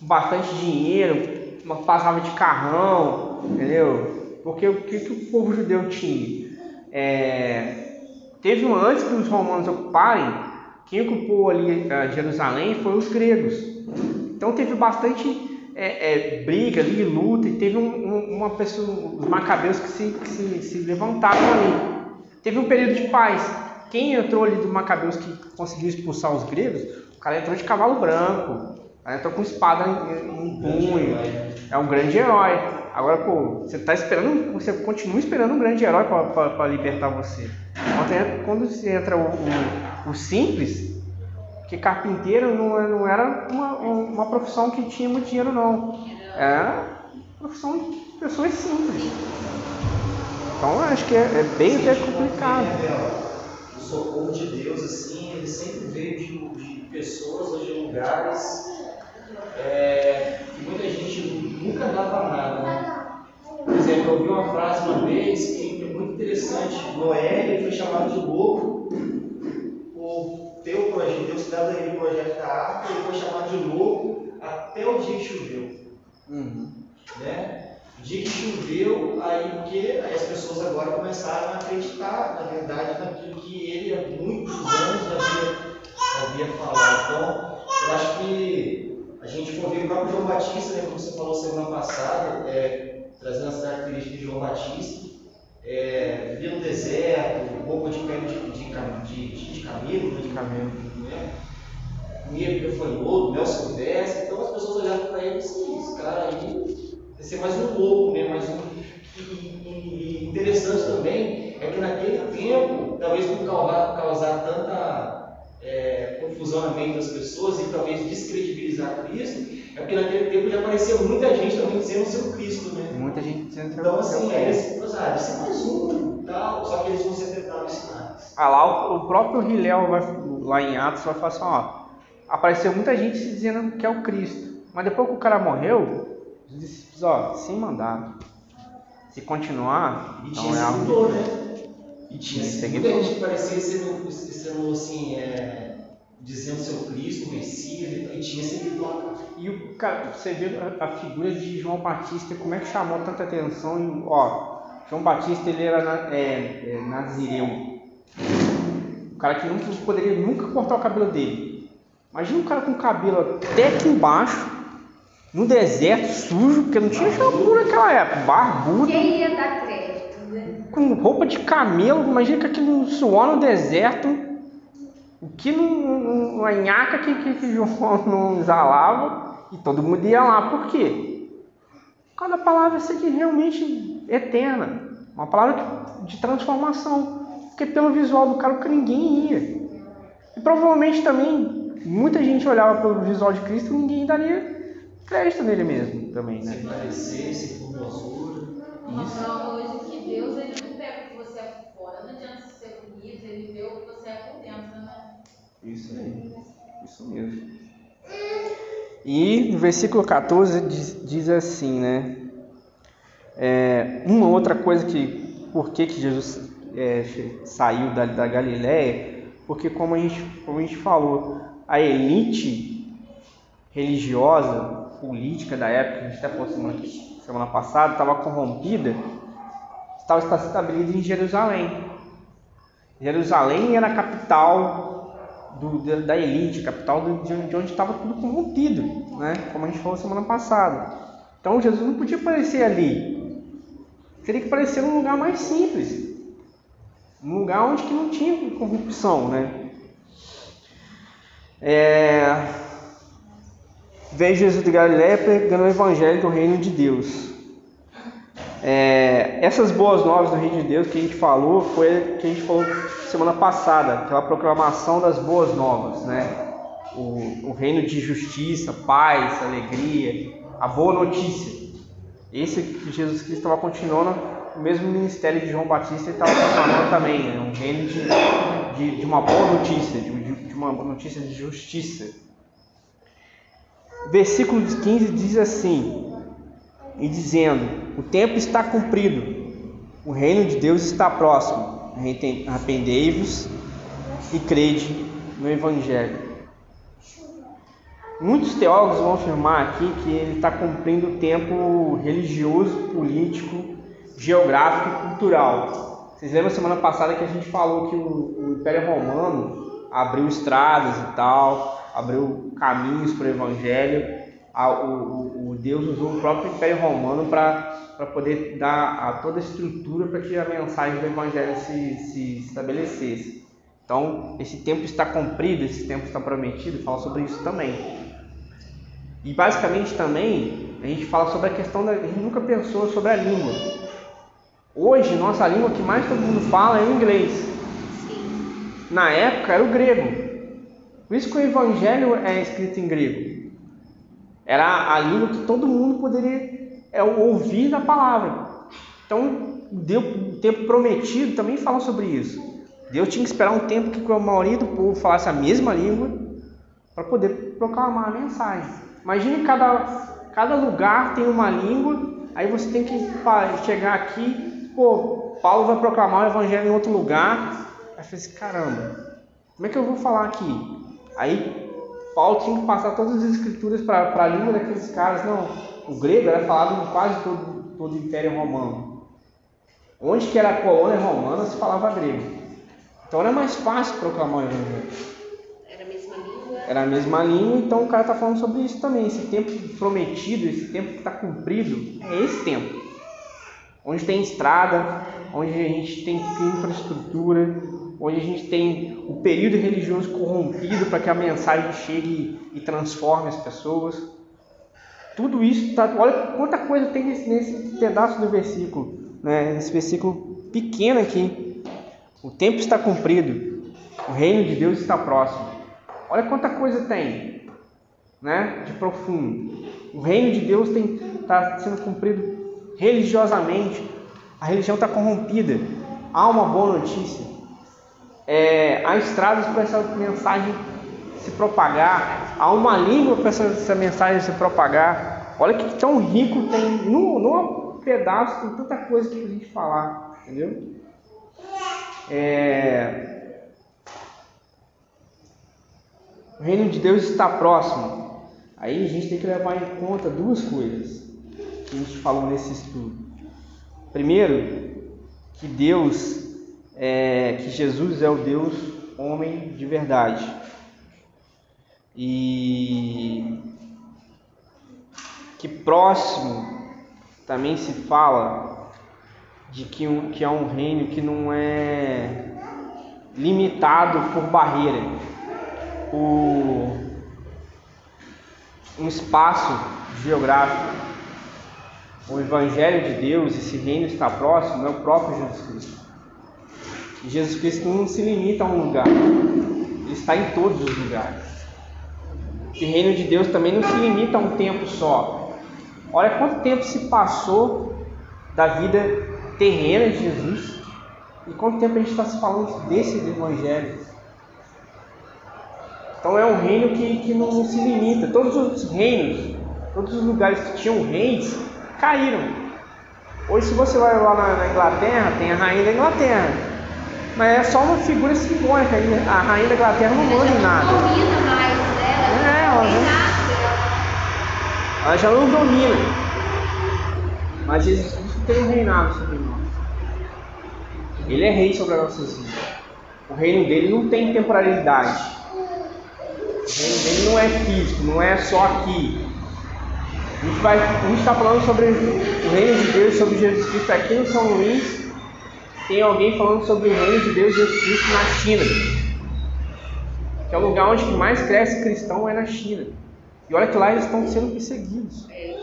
bastante dinheiro, uma passava de carrão, entendeu? Porque o que, que o povo judeu tinha? É, teve um antes que os romanos ocuparem, quem ocupou ali eh, Jerusalém foi os gregos. Então teve bastante é, é, briga ali, luta, e teve um- um- uma pessoa, os macabeus que se, que se, se levantaram ali. Teve um período de paz. Quem entrou ali do macabeus que conseguiu expulsar os gregos, o cara entrou de cavalo branco, o cara entrou com espada em, punho, é um grande herói. Agora, pô, você tá esperando, você continua esperando um grande herói para libertar você. Quando você entra o, o, o simples, que carpinteiro não, é- não era uma, uma profissão que tinha muito dinheiro, não. Era profissão de pessoas simples. Então, eu acho que é, é bem até complicado. O socorro de Deus, assim, ele sempre veio de, de pessoas ou de lugares é, que muita gente nunca dá para nada, né? Por exemplo, eu vi uma frase uma vez que é muito interessante. Noé ele foi chamado de louco por ter o projeto, Deus dado a ele o projeto da arca, ele foi chamado de louco até o dia que choveu. Uhum. Né? O dia que choveu, aí porque aí as pessoas agora começaram a acreditar, na verdade, naquilo que ele há muitos anos havia, havia falado. Então, eu acho que a gente ver o próprio João Batista, né, como você falou semana passada, é, trazendo as características de João Batista, é, vivia no deserto, roupa de pele de, de, de, de, de camelo, né, de camelo, né? comia gafanhoto, mel silvestre, então as pessoas olhavam para ele e diziam, esse cara aí vai ser mais um louco, né? mais um. E, e- e interessante também é que naquele tempo, talvez por causar, causar tanta é, confusão na mente das pessoas e talvez descredibilizar Cristo, é porque naquele tempo já apareceu muita gente também dizendo ser o Cristo, né? Muita gente dizendo que Então, assim, é esse, deve ser mais um, tal, só que eles vão ser tentados sinais. Ah, lá o, o próprio Hilel vai, lá em Atos vai falar assim, ó, apareceu muita gente se dizendo que é o Cristo, mas depois que o cara morreu, os discípulos, ó, sem mandado. Se continuar, E então é algo seguidor, né? E tinha Tinha seguidor. seguidor. Muita gente que parecia sendo, sendo assim, é, dizendo ser o Cristo, o Messias, e tinha seguidor. E o cara, você vê a, a figura de João Batista, como é que chamou tanta atenção. E, ó, João Batista ele era na- é, é, nazireu. O cara que não poderia nunca cortar o cabelo dele. Imagina um cara com cabelo até aqui embaixo, no deserto, sujo, porque não tinha shampoo naquela época, barbudo, Quem ia dar crédito? Com roupa de camelo. Imagina que aquele suor no deserto. O que não, não, uma nhaca que, que, que (laughs) João não exalava e todo mundo ia lá. Por quê? Cada palavra seria realmente eterna. Uma palavra de transformação. Porque pelo visual do cara que ninguém ia. E provavelmente também muita gente olhava pelo visual de Cristo e ninguém daria crédito nele mesmo também, né? Sem parecer. Uma prova hoje que Deus ele não pega o que você é fora. Não adianta você ser bonito, ele vê o que você é por dentro, né? Isso aí, isso mesmo. E no versículo 14 diz, diz assim, né? É, uma outra coisa que, por que, que Jesus é, saiu da, da Galiléia, porque como a, gente, como a gente falou, a elite religiosa, política da época, a gente até falou semana, semana passada, estava corrompida, estava estabelecida em Jerusalém. Jerusalém era a capital do, da, elite, capital de, de onde estava tudo corrompido, né? como a gente falou semana passada. Então Jesus não podia aparecer ali. Teria que aparecer num lugar mais simples. Um lugar onde que não tinha corrupção. Né? É... Veio Jesus de Galiléia pregando o evangelho do reino de Deus. É, essas boas novas do reino de Deus que a gente falou foi que a gente falou semana passada, aquela proclamação das boas novas, né? O, o reino de justiça, paz, alegria, a boa notícia. Esse que Jesus Cristo estava continuando o mesmo ministério de João Batista estava proclamando também, né? um reino de, de, de uma boa notícia, de, de uma notícia de justiça. Versículo 15 diz assim: E dizendo: O tempo está cumprido, o reino de Deus está próximo. Arrependei-vos e crede no Evangelho. Muitos teólogos vão afirmar aqui que ele está cumprindo o tempo religioso, político, geográfico e cultural. Vocês lembram semana passada que a gente falou que o, o Império Romano abriu estradas e tal, abriu caminhos para o Evangelho. A, o, o, Deus usou o próprio Império Romano para poder dar a toda a estrutura para que a mensagem do Evangelho se, se estabelecesse. Então, esse tempo está cumprido, esse tempo está prometido, fala sobre isso também. E basicamente também a gente fala sobre a questão da. A gente nunca pensou sobre a língua. Hoje, nossa língua que mais todo mundo fala é o inglês. Na época era o grego. Por isso que o evangelho é escrito em grego. Era a língua que todo mundo poderia é, ouvir da palavra. Então, deu, o tempo prometido também fala sobre isso. Deus tinha que esperar um tempo que a maioria do povo falasse a mesma língua para poder proclamar a mensagem. Imagine cada Cada lugar tem uma língua, aí você tem que chegar aqui, pô, Paulo vai proclamar o evangelho em outro lugar. Aí falei assim, caramba, como é que eu vou falar aqui? Aí Paulo tinha que passar todas as escrituras para a língua daqueles caras. Não, o grego era falado em quase todo, todo o Império Romano. Onde que era a colônia romana se falava grego. Então era mais fácil proclamar o evangelho. Era a mesma língua. Era a mesma língua, então o cara está falando sobre isso também. Esse tempo prometido, esse tempo que está cumprido, é esse tempo. Onde tem estrada, onde a gente tem infraestrutura, onde a gente tem o período religioso corrompido para que a mensagem chegue e transforme as pessoas. Tudo isso, tá, olha quanta coisa tem nesse, nesse pedaço do versículo, né? nesse versículo pequeno aqui. O tempo está cumprido, o reino de Deus está próximo. Olha quanta coisa tem, né? De profundo. O reino de Deus está sendo cumprido religiosamente. A religião está corrompida. Há uma boa notícia. É, há estradas para essa mensagem se propagar. Há uma língua para essa, essa mensagem se propagar. Olha que tão rico tem. Num, num pedaço tem tanta coisa que a gente falar. Entendeu? É, o reino de Deus está próximo. Aí a gente tem que levar em conta duas coisas que a gente falou nesse estudo. Primeiro, que Deus, é, que Jesus é o Deus homem de verdade. E que próximo também se fala de que, um, que é um reino que não é limitado por barreira, por um espaço geográfico. O Evangelho de Deus, esse reino está próximo, é o próprio Jesus Cristo. E Jesus Cristo não se limita a um lugar, ele está em todos os lugares. Esse reino de Deus também não se limita a um tempo só. Olha quanto tempo se passou da vida terrena de Jesus e quanto tempo a gente está se falando desse Evangelho. Então é um reino que, que não se limita. Todos os reinos, todos os lugares que tinham reis, caíram. Hoje, se você vai lá na, na Inglaterra, tem a rainha da Inglaterra. Mas é só uma figura simbólica. A rainha da Inglaterra não manda em nada. Não domina mais, né? É, Ela ela não tem já-. Ela já não domina. Mas Jesus Cristo tem um reinado sobre nós. Ele é rei sobre as nossas vidas. O reino dele não tem temporalidade. O reino dele não é físico, não é só aqui. A gente está falando sobre o reino de Deus, sobre Jesus Cristo aqui no São Luís. Tem alguém falando sobre o reino de Deus Jesus Cristo na China. Que é o lugar onde mais cresce cristão é na China. E olha que lá eles estão sendo perseguidos. É,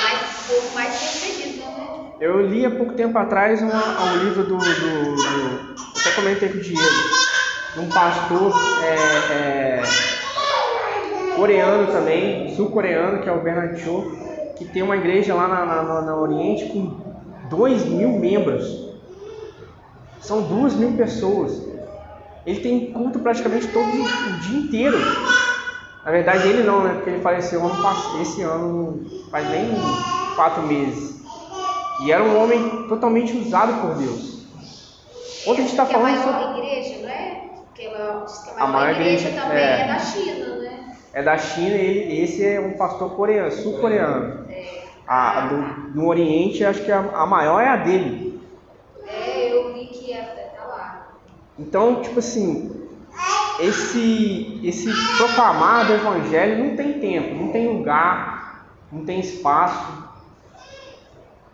mais, mais perseguido, né? Eu li há pouco tempo atrás uma- um livro do, do- do- Até comentei com o Diego. De um pastor é, é, coreano também, sul-coreano, que é o Bernard Cho, que tem uma igreja lá na, na, na- na Oriente com 2 mil membros. São duas mil pessoas. Ele tem culto praticamente todo o dia inteiro. Na verdade ele não, né? Porque ele faleceu ano esse ano, faz nem quatro meses. E era um homem totalmente usado por Deus. Ontem a gente está é a falando sobre. maior igreja, não é? Porque a maior, diz que a A maior, igreja, igreja, também é. é. da China, né? É da China, ele, esse é um pastor coreano, sul-coreano. É, A, a do, no Oriente, acho que a, a maior é a dele. é, eu vi que até tá lá. Então, tipo assim, esse, esse proclamar do Evangelho não tem tempo, não tem lugar, não tem espaço,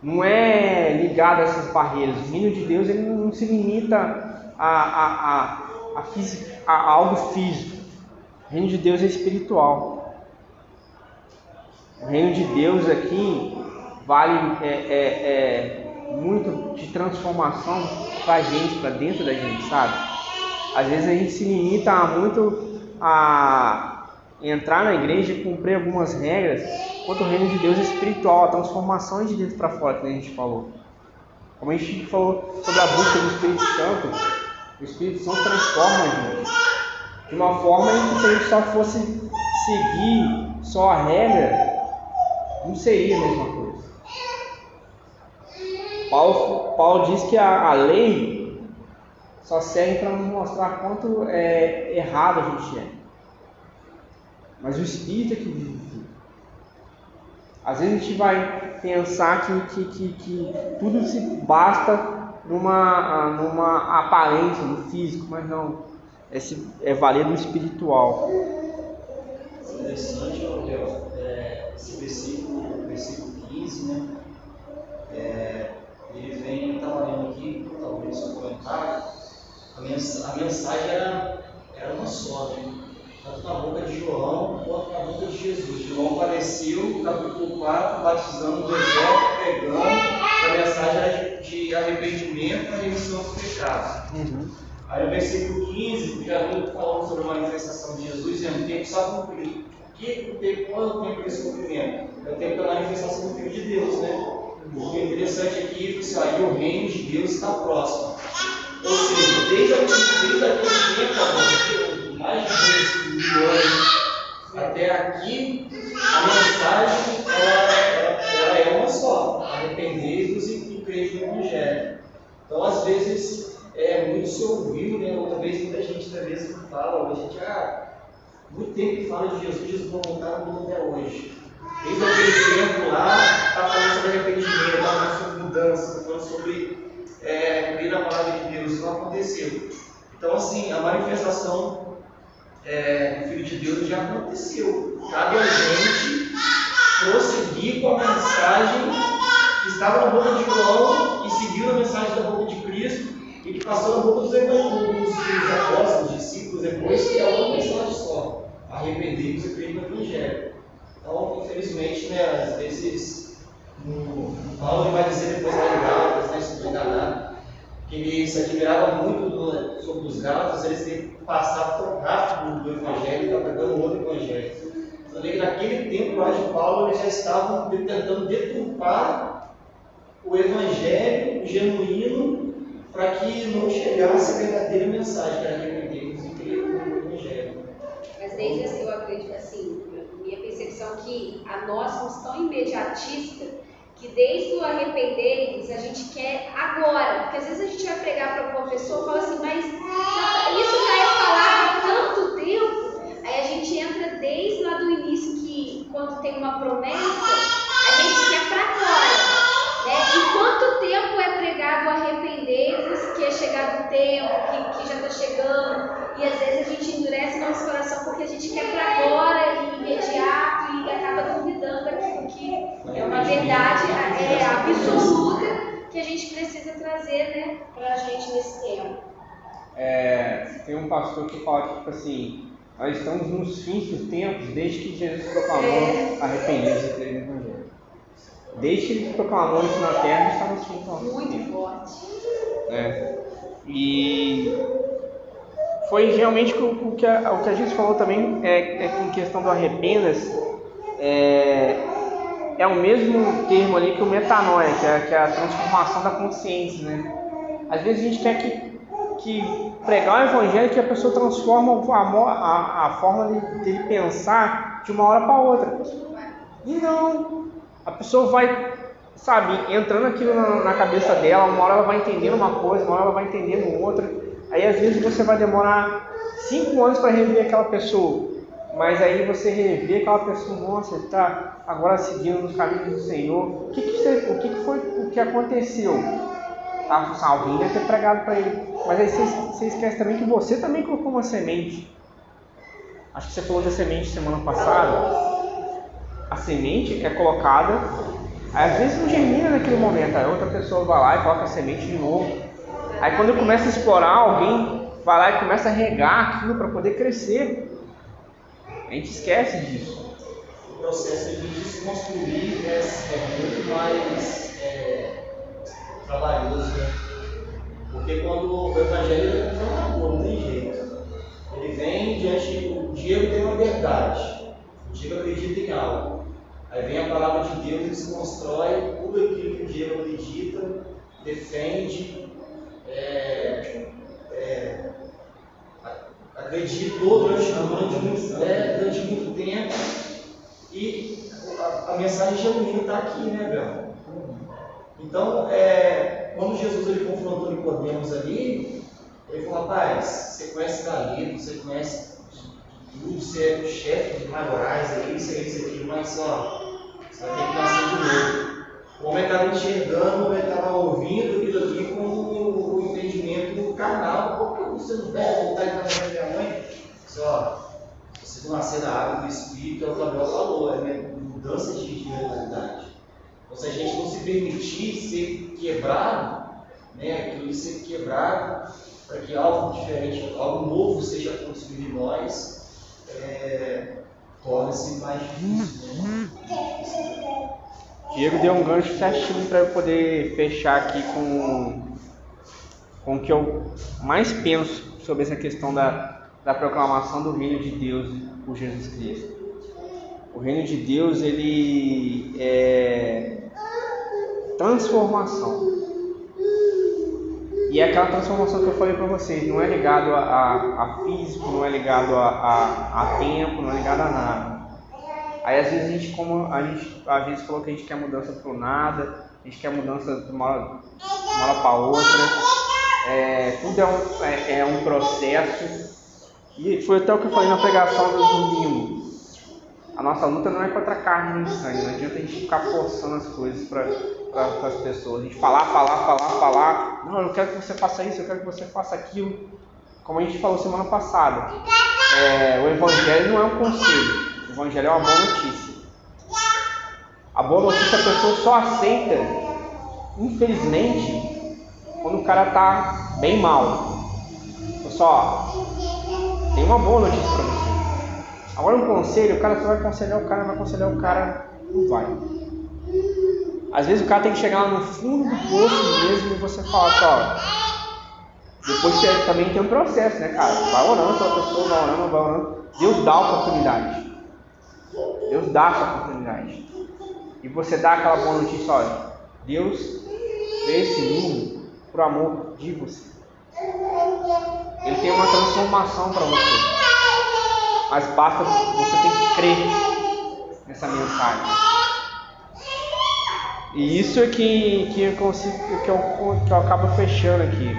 não é ligado a essas barreiras. O reino de Deus ele não se limita a, a, a, a, a algo físico. O reino de Deus é espiritual. O reino de Deus aqui vale é, é, é muito de transformação para a gente, para dentro da gente, sabe? Às vezes a gente se limita muito a entrar na igreja e cumprir algumas regras, enquanto o reino de Deus é espiritual, a transformação é de dentro para fora, que a gente falou. Como a gente falou sobre a busca do Espírito Santo, o Espírito Santo transforma a gente. De uma forma em que se a gente só fosse seguir só a regra, não seria a mesma coisa. Paulo, Paulo diz que a, a lei só serve para nos mostrar quanto é errado a gente é. Mas o Espírito é que vive. Às vezes a gente vai pensar que, que, que, que tudo se basta numa, numa aparência, no físico, mas não. Esse é valer do espiritual. Interessante, é, esse versículo, versículo 15, né? É, ele vem, estava lendo aqui, talvez um comentário, a, mens a mensagem era, era uma só, né? tanto na boca de João quanto na boca de Jesus. João apareceu, capítulo 4, batizando o deserto, pregando, a mensagem era de, de arrependimento e remissão dos pecados. Uhum. Aí no versículo 15, já está falando sobre a manifestação de Jesus e é um tempo só cumprir. Que, tempo, quando o tempo desse cumprimento? É o tempo da manifestação do Filho de Deus, né? O interessante aqui é que assim, o reino de Deus está próximo. Ou seja, desde aquele, desde aquele tempo, mais de dois mil anos até aqui, a mensagem ela, ela, ela é uma só: arrependei-vos e, e crede no Evangelho. Então, às vezes, é, muito se ouviu, né? outra vez muita gente talvez fala, a gente, ah, muito tempo que fala de Jesus, Jesus não voltar no até hoje. Desde aquele tempo lá, está falando sobre arrependimento, está falando sobre mudança, está falando sobre é, crer na palavra de Deus. Não aconteceu. Então, assim, a manifestação é, do Filho de Deus já aconteceu. Cabe a gente prosseguir com a mensagem que estava na boca de João e seguiu a mensagem da boca de Cristo e que passou na boca dos, dos, dos apóstolos, discípulos depois, que é uma mensagem só. Arrepender-vos e crer no Evangelho. Então, infelizmente, né, às vezes, o Paulo vai dizer depois lá em Gálatas, né, se não enganado, que ele se admirava muito do, sobre os Gálatas, eles têm que passar tão rápido do Evangelho, está pegando outro Evangelho. Então, naquele tempo lá de Paulo, eles já estavam tentando deturpar o Evangelho genuíno para que não chegasse a verdadeira mensagem, que era arrepender-nos e crer no Evangelho. Mas desde assim, eu acredito assim, minha percepção que a nós somos tão imediatistas que desde o arrepender a gente quer agora. Porque às vezes a gente vai pregar para o professor e fala assim, mas isso já é falado há tanto tempo. Aí a gente entra desde lá do início que quando tem uma promessa, a gente quer para agora. Né? E quanto tempo é pregado arrepender-vos, que é chegado o tempo, que, que já está chegando, e às vezes a gente endurece nosso coração porque a gente quer para agora, e imediato, é uma verdade é, absoluta que a gente precisa trazer né, para a gente nesse tempo. É, tem um pastor que fala que, tipo assim, nós estamos nos fins dos tempos desde que Jesus proclamou É. e crer no Evangelho. Desde que ele proclamou isso na terra, gente está nos fins dos Muito tempos. forte. né? E foi realmente o, o que a, o que a gente falou também é, é em questão do arrependas é, é o mesmo termo ali que o metanoia, que é, que é a transformação da consciência, né? Às vezes a gente quer que, que pregar o evangelho que a pessoa transforma a, a, a forma de, de pensar de uma hora para outra. E não, a pessoa vai, sabe, entrando aquilo na, na cabeça dela, uma hora ela vai entendendo uma coisa, uma hora ela vai entendendo outra. Aí às vezes você vai demorar cinco anos para rever aquela pessoa, mas aí você rever aquela pessoa, ele está agora seguindo nos caminhos do Senhor. O que, que, você- o que, que foi o que aconteceu? Tá, alguém deve ter pregado para ele. Mas aí você, você esquece também que você também colocou uma semente. Acho que você falou da semente semana passada a semente é colocada, às vezes não germina naquele momento, aí outra pessoa vai lá e coloca a semente de novo. Aí quando começa a explorar, alguém vai lá e começa a regar aquilo para poder crescer. A gente esquece disso. o processo de desconstruir é, é muito mais é, trabalhoso, né? Porque quando o evangelho não é não tem jeito. Ele vem diante, o Diego tem uma verdade, o Diego acredita em algo. Aí vem a palavra de Deus e se constrói tudo aquilo que o Diego acredita, defende, é, é, acreditou durante, durante, muito, é, durante muito tempo e a, a mensagem genuína está aqui, né, Bel? Então, é, quando Jesus ele confrontou Nicodemos ali, ele falou, rapaz, você conhece Galito, você conhece tudo, você é o chefe de maiorais aí, isso aí, isso aqui, mas ó, você vai ter que nascer de novo. O homem estava enxergando, ele estava ouvindo aquilo ali com o, o entendimento carnal. Por que você não deve voltar em casa da minha mãe? Só, você não nascer da água do Espírito, é o que Gabriel falou, é né? mudança de, de mentalidade. Então, se a gente não se permitir ser quebrado, né, aquilo ser quebrado, para que algo diferente, algo novo seja construído em nós, é, torna-se mais difícil. Né? Diego deu um gancho certinho para eu poder fechar aqui com, com o que eu mais penso sobre essa questão da, da proclamação do reino de Deus por Jesus Cristo. O reino de Deus ele é transformação. E é aquela transformação que eu falei para vocês, não é ligado a, a, a, físico, não é ligado a, a, a tempo, não é ligado a nada. Aí às vezes a gente, como a gente às vezes falou que a gente quer mudança para nada, a gente quer mudança de uma hora, uma hora para outra. É, tudo é um, é, é, um processo. E foi até o que eu falei na pregação do domingo. A nossa luta não é contra a carne nem sangue, não adianta a gente ficar forçando as coisas para as pessoas. A gente falar, falar, falar, falar. Não, eu quero que você faça isso, eu quero que você faça aquilo. Como a gente falou semana passada, é, o Evangelho não é um conselho. O Evangelho é uma boa notícia. A boa notícia a pessoa só aceita, infelizmente, quando o cara está bem mal. Pessoal, tem uma boa notícia para você. Agora um conselho, o cara só vai aconselhar o cara, vai aconselhar o cara, não vai. Às vezes o cara tem que chegar lá no fundo do poço mesmo e você falar só. Depois você também tem um processo, né, cara? Vai orando pela pessoa, vai orando, vai orando. Deus dá a oportunidade. Deus dá essa oportunidade. E você dá aquela boa notícia, olha, Deus fez esse mundo por amor de você. Ele tem uma transformação para você. Mas basta você tem que crer nessa mensagem. E isso é que, que, eu consigo, que, eu, que eu acabo fechando aqui.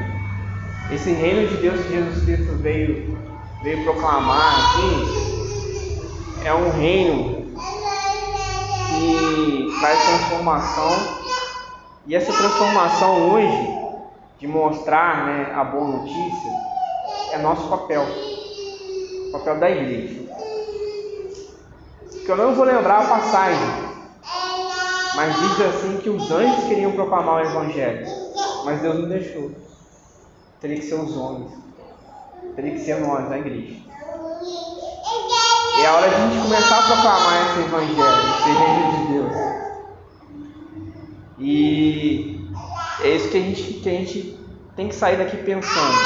Esse reino de Deus que Jesus Cristo veio, veio proclamar aqui é um reino que traz transformação. E essa transformação hoje, de mostrar né, a boa notícia, é nosso papel. O papel da igreja. Que eu não vou lembrar a passagem mas diz assim que os anjos queriam proclamar o Evangelho, mas Deus não deixou. Teria que ser os homens, teria que ser nós, a igreja. É a hora de a gente começar a proclamar esse Evangelho, esse reino de Deus. E é isso que a gente, que a gente tem que sair daqui pensando.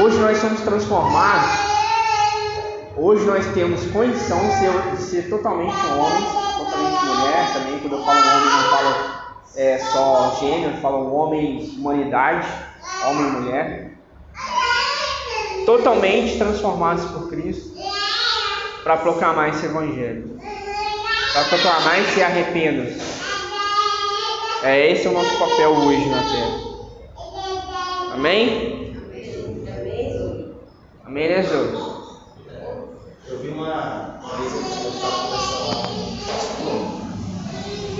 Hoje nós somos transformados. Hoje nós temos condição de ser, de ser totalmente homens mulher também, quando eu falo homem, não falo é, só gênero, falo homem, humanidade, homem e mulher. Totalmente transformados por Cristo para proclamar esse Evangelho. Para proclamar e se arrependam. É esse é o nosso papel hoje na Terra. Amém? Amém, né, Jesus? Eu vi uma, uma vez que eu estava conversando com o pastor.